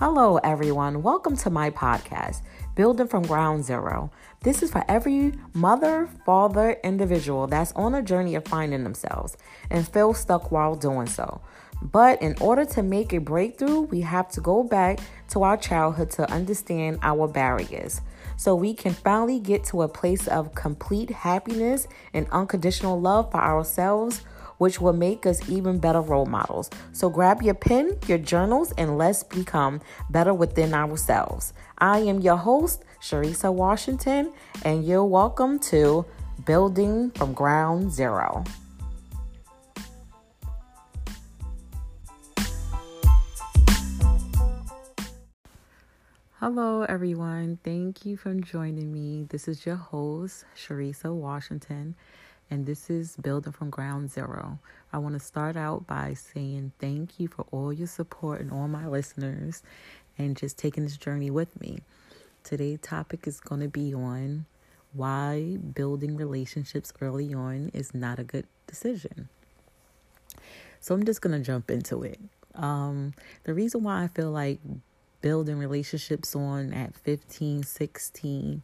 Hello, everyone. Welcome to my podcast, Building from Ground Zero. This is for every mother, father, individual that's on a journey of finding themselves and feel stuck while doing so. But in order to make a breakthrough, we have to go back to our childhood to understand our barriers so we can finally get to a place of complete happiness and unconditional love for ourselves which will make us even better role models. So grab your pen, your journals, and let's become better within ourselves. I am your host, Sharisa Washington, and you're welcome to Building from Ground Zero. Hello, everyone. Thank you for joining me. This is your host, Sharisa Washington and this is Building from Ground Zero. I want to start out by saying thank you for all your support and all my listeners and just taking this journey with me. Today's topic is going to be on why building relationships early on is not a good decision. So I'm just going to jump into it. Um, the reason why I feel like building relationships on at 15, 16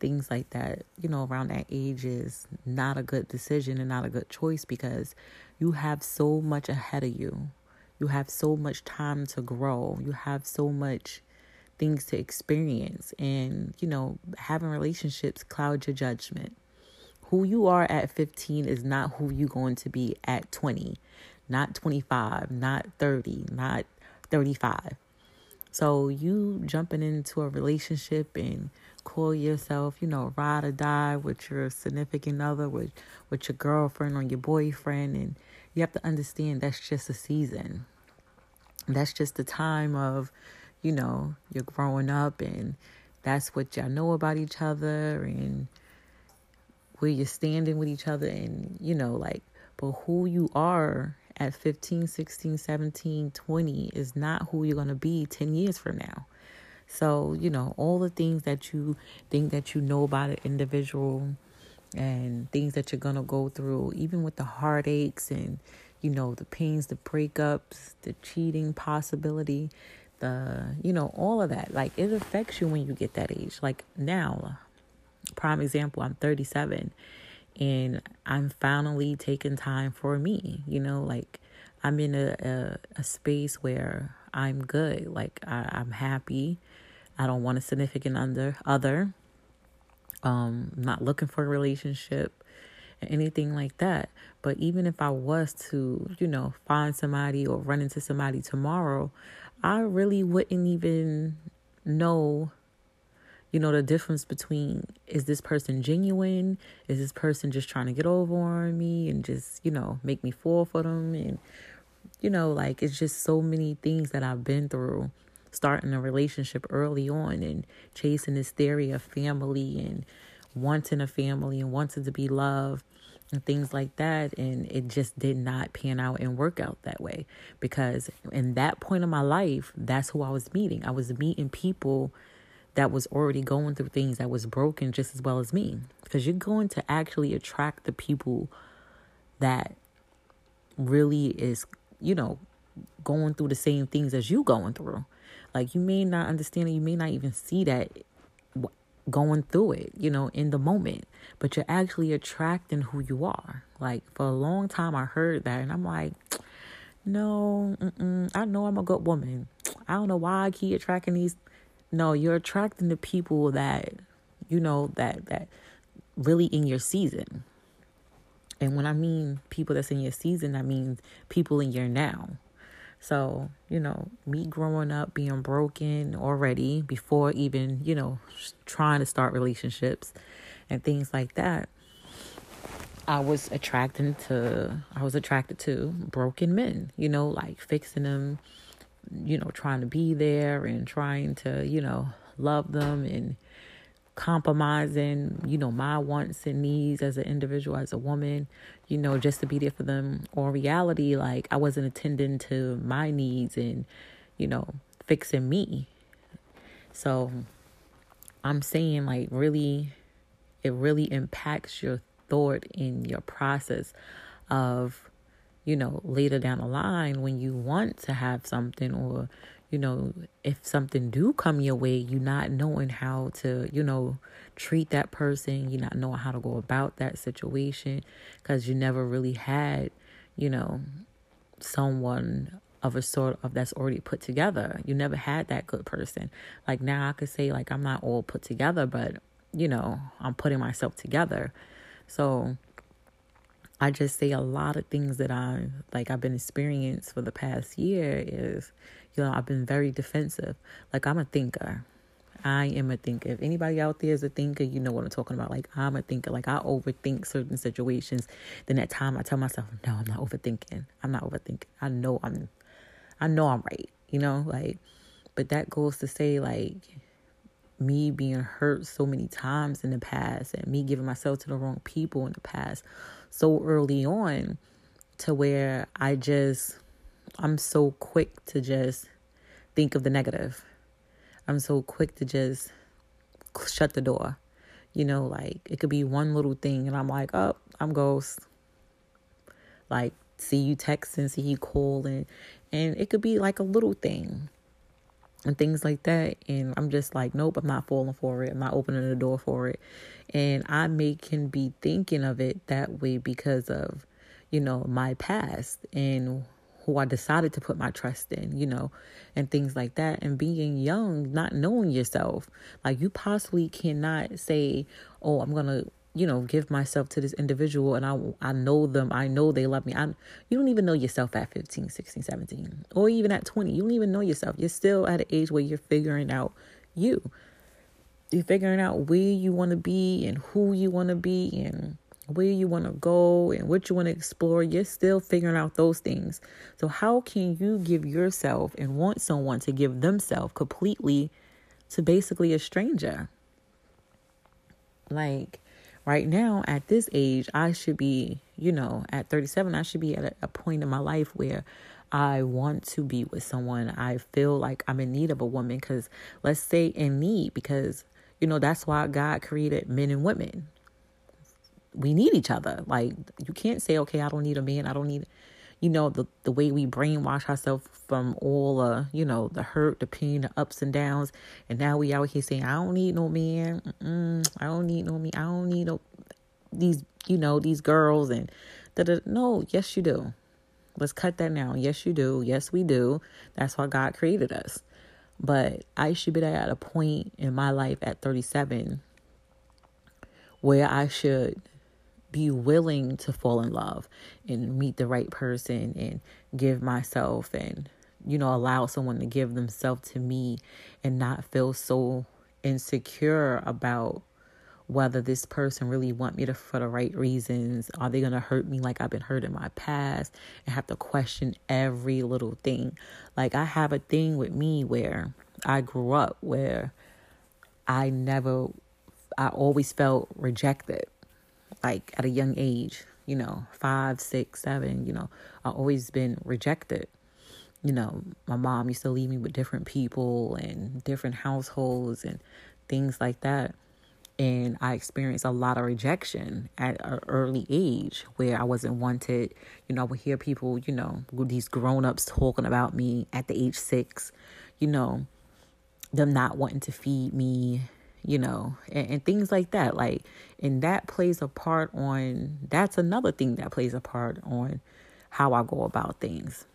things like that, you know, around that age is not a good decision and not a good choice because you have so much ahead of you. You have so much time to grow. You have so much things to experience. And, you know, having relationships cloud your judgment. Who you are at 15 is not who you're going to be at 20, not 25, not 30, not 35. So you jumping into a relationship and call yourself, you know, ride or die with your significant other, with with your girlfriend or your boyfriend, and you have to understand that's just a season. That's just the time of, you know, you're growing up, and that's what y'all know about each other, and where you're standing with each other, and you know, like, but who you are at 15, 16, 17, 20 is not who you're going to be 10 years from now. So, you know, all the things that you think that you know about an individual and things that you're going to go through, even with the heartaches and, you know, the pains, the breakups, the cheating possibility, the, you know, all of that. Like, it affects you when you get that age. Like, now, prime example, I'm 37 and I'm finally taking time for me, you know, like, I'm in a, a, a space where I'm good. Like I, I'm happy. I don't want a significant under other. Um, not looking for a relationship anything like that. But even if I was to, you know, find somebody or run into somebody tomorrow, I really wouldn't even know, you know, the difference between is this person genuine? Is this person just trying to get over on me and just, you know, make me fall for them? And, you know, like it's just so many things that I've been through starting a relationship early on and chasing this theory of family and wanting a family and wanting to be loved and things like that. And it just did not pan out and work out that way because in that point of my life that's who I was meeting. I was meeting people that was already going through things that was broken just as well as me. Because you're going to actually attract the people that really is you know going through the same things as you going through like you may not understand it, you may not even see that going through it, you know, in the moment, but you're actually attracting who you are. Like for a long time, I heard that, and I'm like, no, I know I'm a good woman. I don't know why I keep attracting these. No, you're attracting the people that, you know, that that really in your season. And when I mean people that's in your season, I mean people in your now. So, you know, me growing up being broken already before even, you know, trying to start relationships and things like that. I was attracted to I was attracted to broken men, you know, like fixing them, you know, trying to be there and trying to, you know, love them and compromising, you know, my wants and needs as an individual, as a woman, you know, just to be there for them. Or reality, like I wasn't attending to my needs and, you know, fixing me. So I'm saying, like, really, it really impacts your thought in your process of, you know, later down the line when you want to have something or you know, if something do come your way, you not knowing how to, you know, treat that person, you not knowing how to go about that situation because you never really had, you know, someone of a sort of that's already put together. You never had that good person. Like now I could say like I'm not all put together, but you know, I'm putting myself together. So I just say a lot of things that I like I've been experienced for the past year is, you know, I've been very defensive. Like I'm a thinker. I am a thinker. If anybody out there is a thinker, you know what I'm talking about. Like I'm a thinker. Like I overthink certain situations. Then at time I tell myself, no, I'm not overthinking. I'm not overthinking. I know I'm I know I'm right, you know, like, but that goes to say, like, me being hurt so many times in the past and me giving myself to the wrong people in the past so early on to where I just, I'm so quick to just think of the negative. I'm so quick to just shut the door. You know, like it could be one little thing and I'm like, oh, I'm ghost. Like, see you texting, see you calling, and it could be like a little thing and things like that. And I'm just like, nope, I'm not falling for it. I'm not opening the door for it. And I may can be thinking of it that way because of, you know, my past and who I decided to put my trust in, you know, and things like that. And being young, not knowing yourself, like you possibly cannot say, oh, I'm to you know, give myself to this individual and I I know them. I know they love me. I you don't even know yourself at 15, 16, 17 or even at 20. You don't even know yourself. You're still at an age where you're figuring out you. You're figuring out where you want to be and who you want to be and where you want to go and what you want to explore. You're still figuring out those things. So how can you give yourself and want someone to give themselves completely to basically a stranger? Like right now at this age i should be you know at 37 i should be at a, a, point in my life where i want to be with someone i feel like i'm in need of a woman because let's say in need because you know that's why god created men and women we need each other. Like you can't say okay i don't need a man. I don't need you know the the way we brainwash ourselves from all uh you know the hurt the pain the ups and downs. And now we out here saying i don't need no man. Mm-mm, i don't need no me. I don't need no these you know these girls and that no yes you do. Let's cut that now yes you do. Yes we do. That's why god created us. But i should be at a point in my life at 37 where i should be willing to fall in love and meet the right person and give myself and you know allow someone to give themselves to me and not feel so insecure about whether this person really want me to for the right reasons. Are they going to hurt me like i've been hurt in my past? And have to question every little thing. Like i have a thing with me where i grew up where i never i always felt rejected like at a young age, you know, five, six, seven, you know, I always been rejected. You know, my mom used to leave me with different people and different households and things like that. And I experienced a lot of rejection at an early age where I wasn't wanted. You know, I would hear people, you know, these grown ups talking about me at the age six, you know, them not wanting to feed me, you know, and, and, things like that. Like, and that plays a part on, that's another thing that plays a part on how I go about things.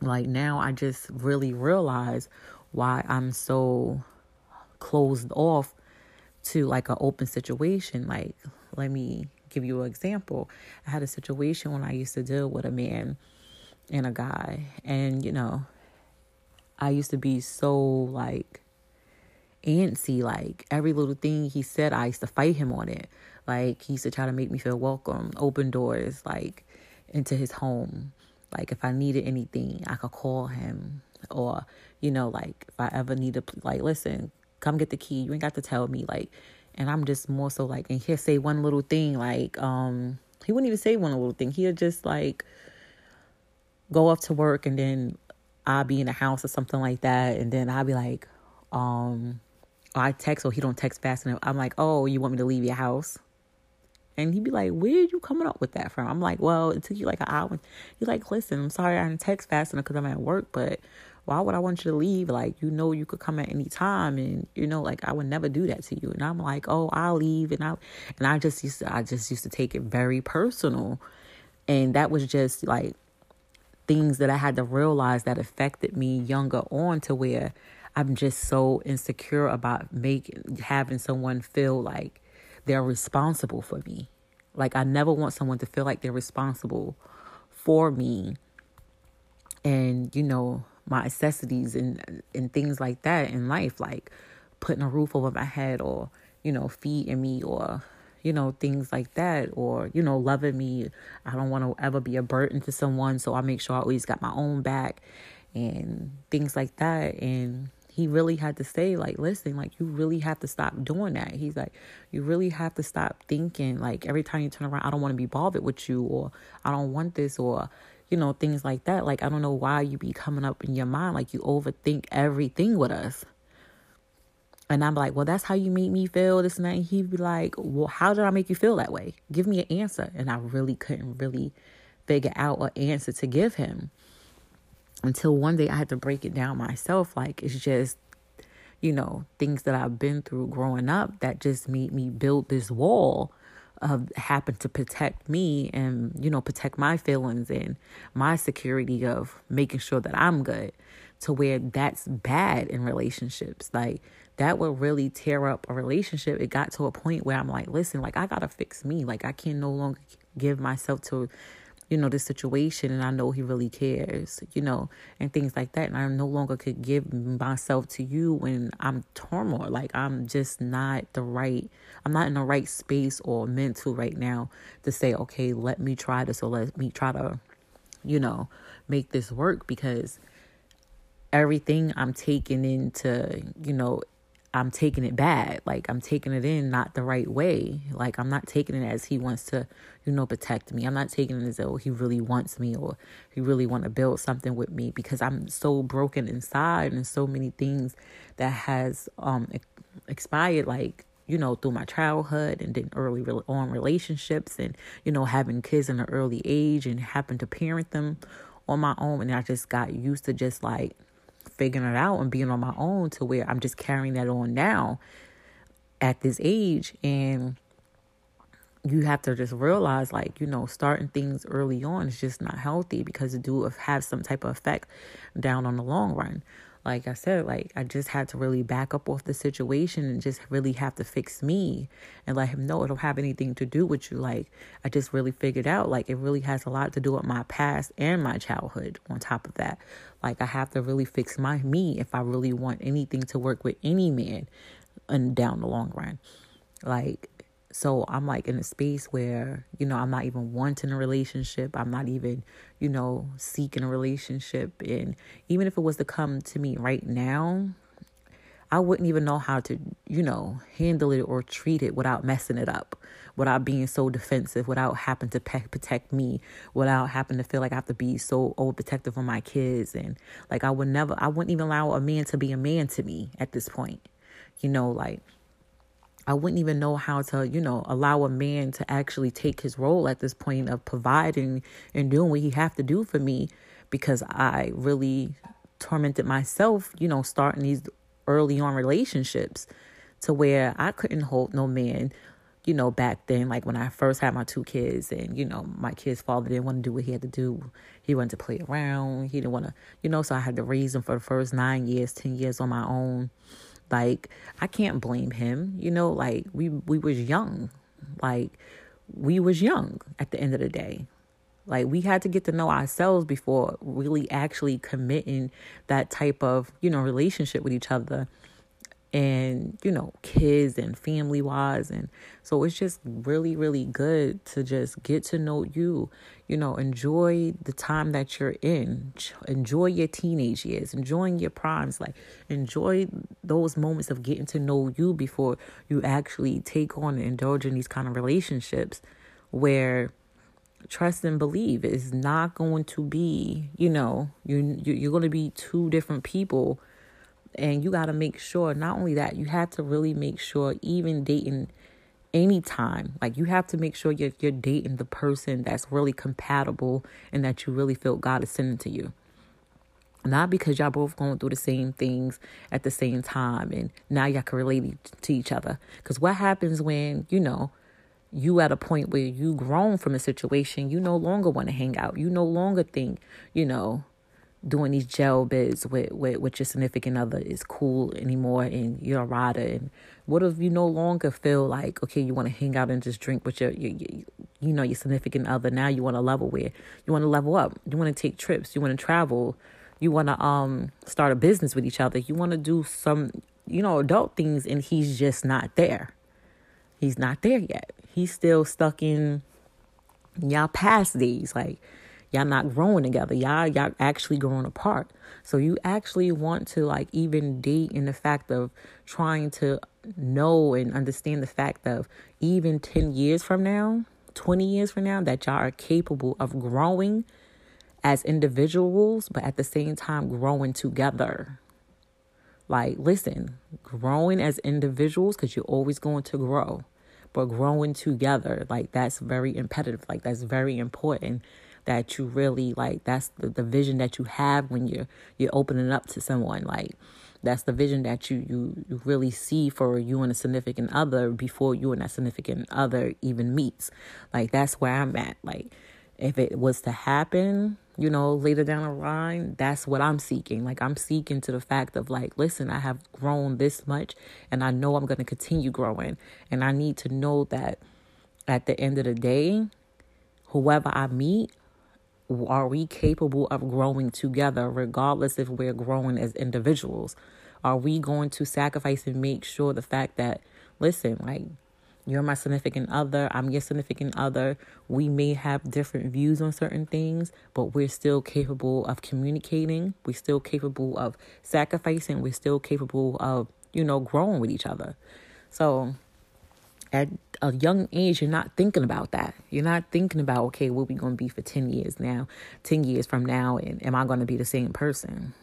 Like, now I just really realize why I'm so closed off to like an open situation. Like, let me give you an example. I had a situation when I used to deal with a man and a guy, and you know, I used to be so like, antsy. Like every little thing he said, I used to fight him on it. Like he used to try to make me feel welcome, open doors, like into his home. Like if I needed anything, I could call him. Or, you know, like if I ever need to, like, listen, come get the key. You ain't got to tell me. Like, and I'm just more so like, and he'll say one little thing, like, um, he wouldn't even say one little thing. He'll just like go off to work and then I'll be in the house or something like that. And then I'll be like, um, I text or he don't text fast enough. I'm like, oh, you want me to leave your house? And he'd be like, where you coming up with that from? I'm like, well, it took you like an hour. He's like, listen, I'm sorry I didn't text fast enough because I'm at work, but why would I want you to leave? Like, you know, you could come at any time, and you know, like I would never do that to you. And I'm like, oh, I'll leave, and I, and I just used to, I just used to take it very personal, and that was just like things that I had to realize that affected me younger on to where I'm just so insecure about making having someone feel like they're responsible for me. Like I never want someone to feel like they're responsible for me. And you know my necessities and and things like that in life like putting a roof over my head or you know feeding me or you know things like that or you know loving me. I don't want to ever be a burden to someone so i make sure i always got my own back and things like that. And he really had to say like listen like you really have to stop doing that. He's like you really have to stop thinking like every time you turn around i don't want to be bothered with you or i don't want this or you know things like that. Like i don't know why you be coming up in your mind like you overthink everything with us. And i'm like well that's how you make me feel this and he'd be like well how did i make you feel that way? Give me an answer. And i really couldn't really figure out an answer to give him until one day I had to break it down myself. Like it's just, you know, things that I've been through growing up that just made me build this wall of happen to protect me and, you know, protect my feelings and my security of making sure that I'm good to where that's bad in relationships. Like that would really tear up a relationship. It got to a point where I'm like, listen, like I gotta fix me. Like I can no longer give myself to you know, this situation and I know he really cares, you know, and things like that. And I no longer could give myself to you when I'm turmoil. Like I'm just not the right, I'm not in the right space or mental right now to say, okay, let me try this or let me try to, you know, make this work because everything I'm taking into, you know, I'm taking it bad. Like I'm taking it in not the right way. Like I'm not taking it as he wants to, you know, protect me. I'm not taking it as though he really wants me or he really want to build something with me because I'm so broken inside and so many things that has um expired like you know through my childhood and then early on relationships and you know having kids in an early age and having to parent them on my own and I just got used to just like figuring it out and being on my own to where I'm just carrying that on now at this age. And you have to just realize, like, you know, starting things early on is just not healthy because it do have some type of effect down on the long run like I said, like I just had to really back up off the situation and just really have to fix me and let him know it don't have anything to do with you. Like I just really figured out like it really has a lot to do with my past and my childhood on top of that. Like I have to really fix my me if I really want anything to work with any man and down the long run. Like so I'm like in a space where, you know, I'm not even wanting a relationship. I'm not even, you know, seeking a relationship. And even if it was to come to me right now, I wouldn't even know how to, you know, handle it or treat it without messing it up, without being so defensive, without having to pe- protect me, without having to feel like I have to be so overprotective of my kids. And like, I would never, I wouldn't even allow a man to be a man to me at this point. You know, like, I wouldn't even know how to, you know, allow a man to actually take his role at this point of providing and doing what he have to do for me because I really tormented myself, you know, starting these early on relationships to where I couldn't hold no man, you know, back then, like when I first had my two kids and, you know, my kid's father didn't want to do what he had to do. He wanted to play around. He didn't want to, you know, so I had to raise him for the first nine years, 10 years on my own like I can't blame him. You know, like we we was young. Like we was young at the end of the day. Like we had to get to know ourselves before really actually committing that type of, you know, relationship with each other and you know kids and family wise and so it's just really really good to just get to know you you know enjoy the time that you're in. Enjoy your teenage years enjoying your primes like enjoy those moments of getting to know you before you actually take on and indulge in these kind of relationships where trust and believe is not going to be you know you you're going to be two different people and you got to make sure, not only that, you have to really make sure, even dating anytime, like you have to make sure you're, you're dating the person that's really compatible and that you really feel God is sending to you. Not because y'all both going through the same things at the same time and now y'all can relate to each other. Because what happens when, you know, you at a point where you grown from a situation, you no longer want to hang out. You no longer think, you know, doing these gel bids with, with, with your significant other is cool anymore and you're a rider. And what if you no longer feel like, okay, you want to hang out and just drink with your, your, your you know, your significant other. Now you want to level where you want to level up. You want to take trips. You want to travel. You want to um start a business with each other. You want to do some, you know, adult things and he's just not there. He's not there yet. He's still stuck in y'all past days. Like y'all not growing together. Y'all y'all actually growing apart. So you actually want to like even date in the fact of trying to know and understand the fact of even 10 years from now, 20 years from now, that y'all are capable of growing as individuals, but at the same time growing together. Like, listen, growing as individuals, because you're always going to grow, but growing together, like, that's very imperative. Like, that's very important that you really, like, that's the, the vision that you have when you're, you're opening up to someone. Like, that's the vision that you, you, you really see for you and a significant other before you and that significant other even meets. Like, that's where I'm at. Like, if it was to happen, you know, later down the line, that's what I'm seeking. Like, I'm seeking to the fact of, like, listen, I have grown this much and I know I'm going to continue growing. And I need to know that at the end of the day, whoever I meet, are we capable of growing together, regardless if we're growing as individuals? Are we going to sacrifice and make sure the fact that, listen, like, you're my significant other. I'm your significant other. We may have different views on certain things, but we're still capable of communicating. We're still capable of sacrificing. We're still capable of, you know, growing with each other. So at a young age, you're not thinking about that. You're not thinking about, okay, what we going to be for 10 years now, 10 years from now, and am I going to be the same person?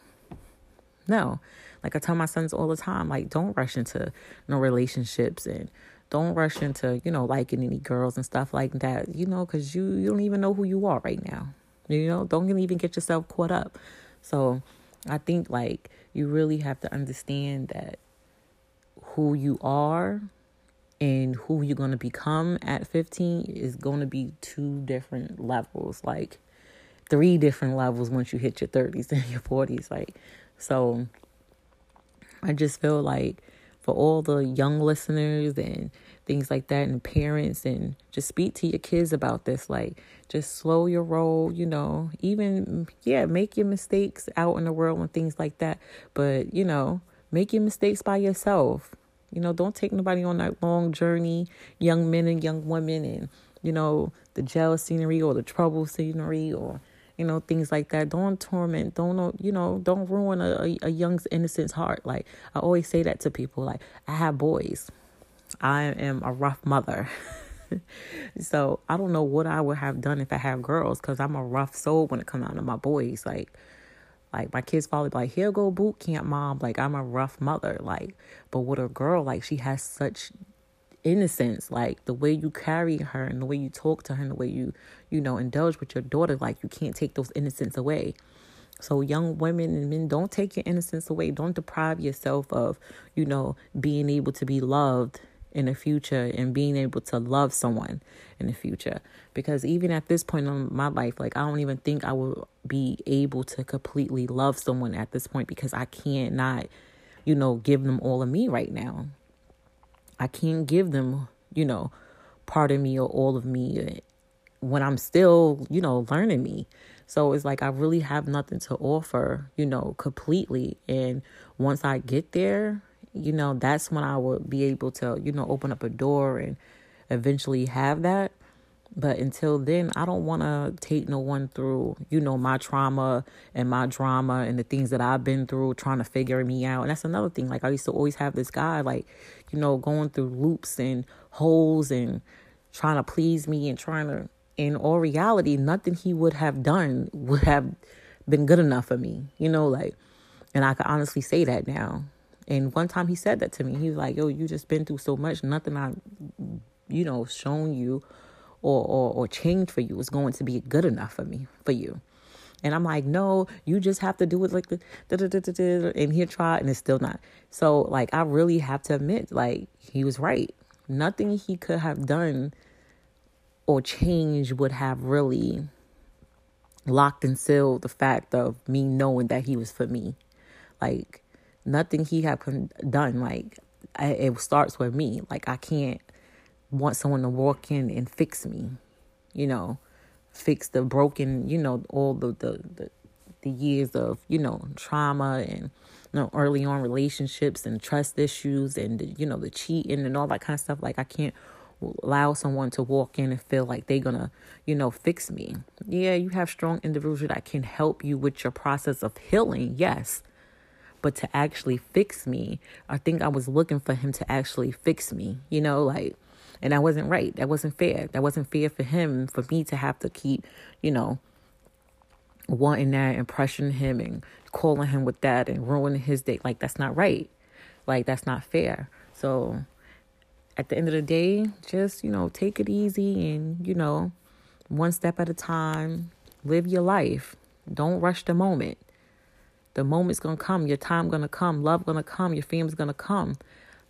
No. Like I tell my sons all the time, like, don't rush into no relationships and don't rush into, you know, liking any girls and stuff like that, you know, because you, you don't even know who you are right now. You know, don't even get yourself caught up. So I think like you really have to understand that who you are and who you're going to become at 15 is going to be two different levels, like three different levels once you hit your 30s and your 40s. Like, so I just feel like for all the young listeners and things like that and parents and just speak to your kids about this like just slow your roll you know even yeah make your mistakes out in the world and things like that but you know make your mistakes by yourself you know don't take nobody on that long journey young men and young women and you know the jealous scenery or the trouble scenery or you know things like that. Don't torment don't you know don't ruin a, a, young innocent's heart. Like i always say that to people like i have boys. I am a rough mother. So i don't know what i would have done if i have girls because i'm a rough soul when it comes out to my boys. Like like my kids probably like here go boot camp mom. Like i'm a rough mother like but with a girl like she has such innocence like the way you carry her and the way you talk to her and the way you you know indulge with your daughter like you can't take those innocence away. So young women and men don't take your innocence away. Don't deprive yourself of you know being able to be loved in the future and being able to love someone in the future because even at this point in my life like i don't even think i will be able to completely love someone at this point because i can't not you know give them all of me right now I can't give them, you know, part of me or all of me when I'm still, you know, learning me. So it's like I really have nothing to offer, you know, completely. And once I get there, you know, that's when I will be able to, you know, open up a door and eventually have that. But until then, I don't want to take no one through, you know, my trauma and my drama and the things that I've been through trying to figure me out. And that's another thing. Like, I used to always have this guy, like, you know, going through loops and holes and trying to please me and trying to, in all reality, nothing he would have done would have been good enough for me, you know, like, and I can honestly say that now. And one time he said that to me. He was like, yo, you just been through so much. Nothing I, you know, shown you or, or, or change for you is going to be good enough for me, for you. And I'm like, no, you just have to do it like the and he tried and it's still not. So like I really have to admit, like he was right. Nothing he could have done or changed would have really locked and sealed the fact of me knowing that he was for me. Like nothing he had done, like I, it starts with me. Like I can't want someone to walk in and fix me, you know, fix the broken, you know, all the the the, the years of you know trauma and you know early on relationships and trust issues and the, you know the cheating and all that kind of stuff. Like I can't allow someone to walk in and feel like they're gonna you know fix me yeah you have strong individuals that can help you with your process of healing yes but to actually fix me i think i was looking for him to actually fix me you know like and that wasn't right. That wasn't fair. That wasn't fair for him for me to have to keep you know wanting that and pressuring him and calling him with that and ruining his day. Like that's not right. Like that's not fair. So at the end of the day, just, you know, take it easy and, you know, one step at a time, live your life. Don't rush the moment. The moment's to come, your time to come, love to come, your family's going to come.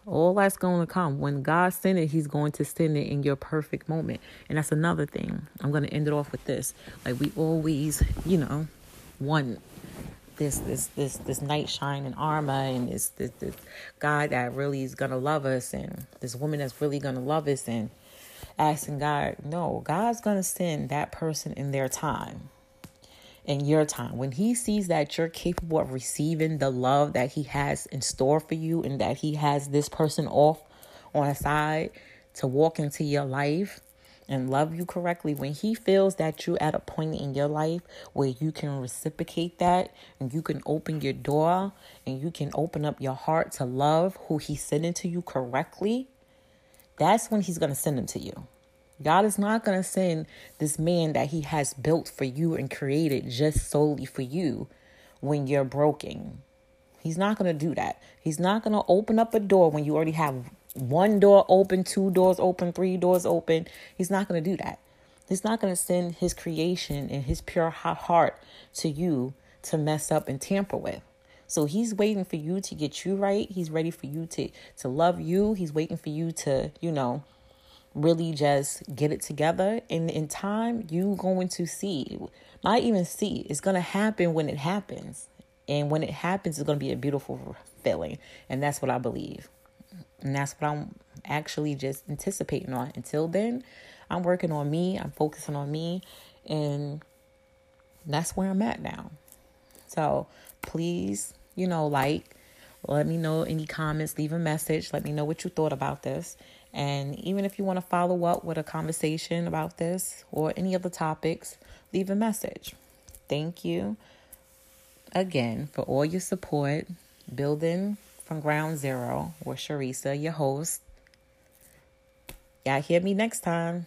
All that's to come. When God send it, he's going to send it in your perfect moment. And that's another thing. I'm to end it off with this. Like we always, you know, want this this this this knight shining armor and this this this God that really is gonna love us and this woman that's really gonna love us and asking God, no, God's gonna send that person in their time. In your time. When he sees that you're capable of receiving the love that he has in store for you and that he has this person off on a side to walk into your life and love you correctly, when he feels that you're at a point in your life where you can reciprocate that and you can open your door and you can open up your heart to love who he's sending to you correctly, that's when he's going to send them to you. God is not going to send this man that he has built for you and created just solely for you when you're broken. He's not going to do that. He's not going to open up a door when you already have one door open, two doors open, three doors open. He's not going to do that. He's not going to send his creation and his pure heart to you to mess up and tamper with. So he's waiting for you to get you right. He's ready for you to to love you. He's waiting for you to, you know, really just get it together. And in time, you going to see, not even see, it's going to happen when it happens. And when it happens, it's going to be a beautiful feeling. And that's what I believe. And that's what I'm actually just anticipating on. Until then, I'm working on me, I'm focusing on me, and that's where I'm at now. So please, you know, like, let me know any comments, leave a message, let me know what you thought about this. And even if you want to follow up with a conversation about this or any other topics, leave a message. Thank you again for all your support, building from Ground Zero with Sharisa, your host. Y'all hear me next time.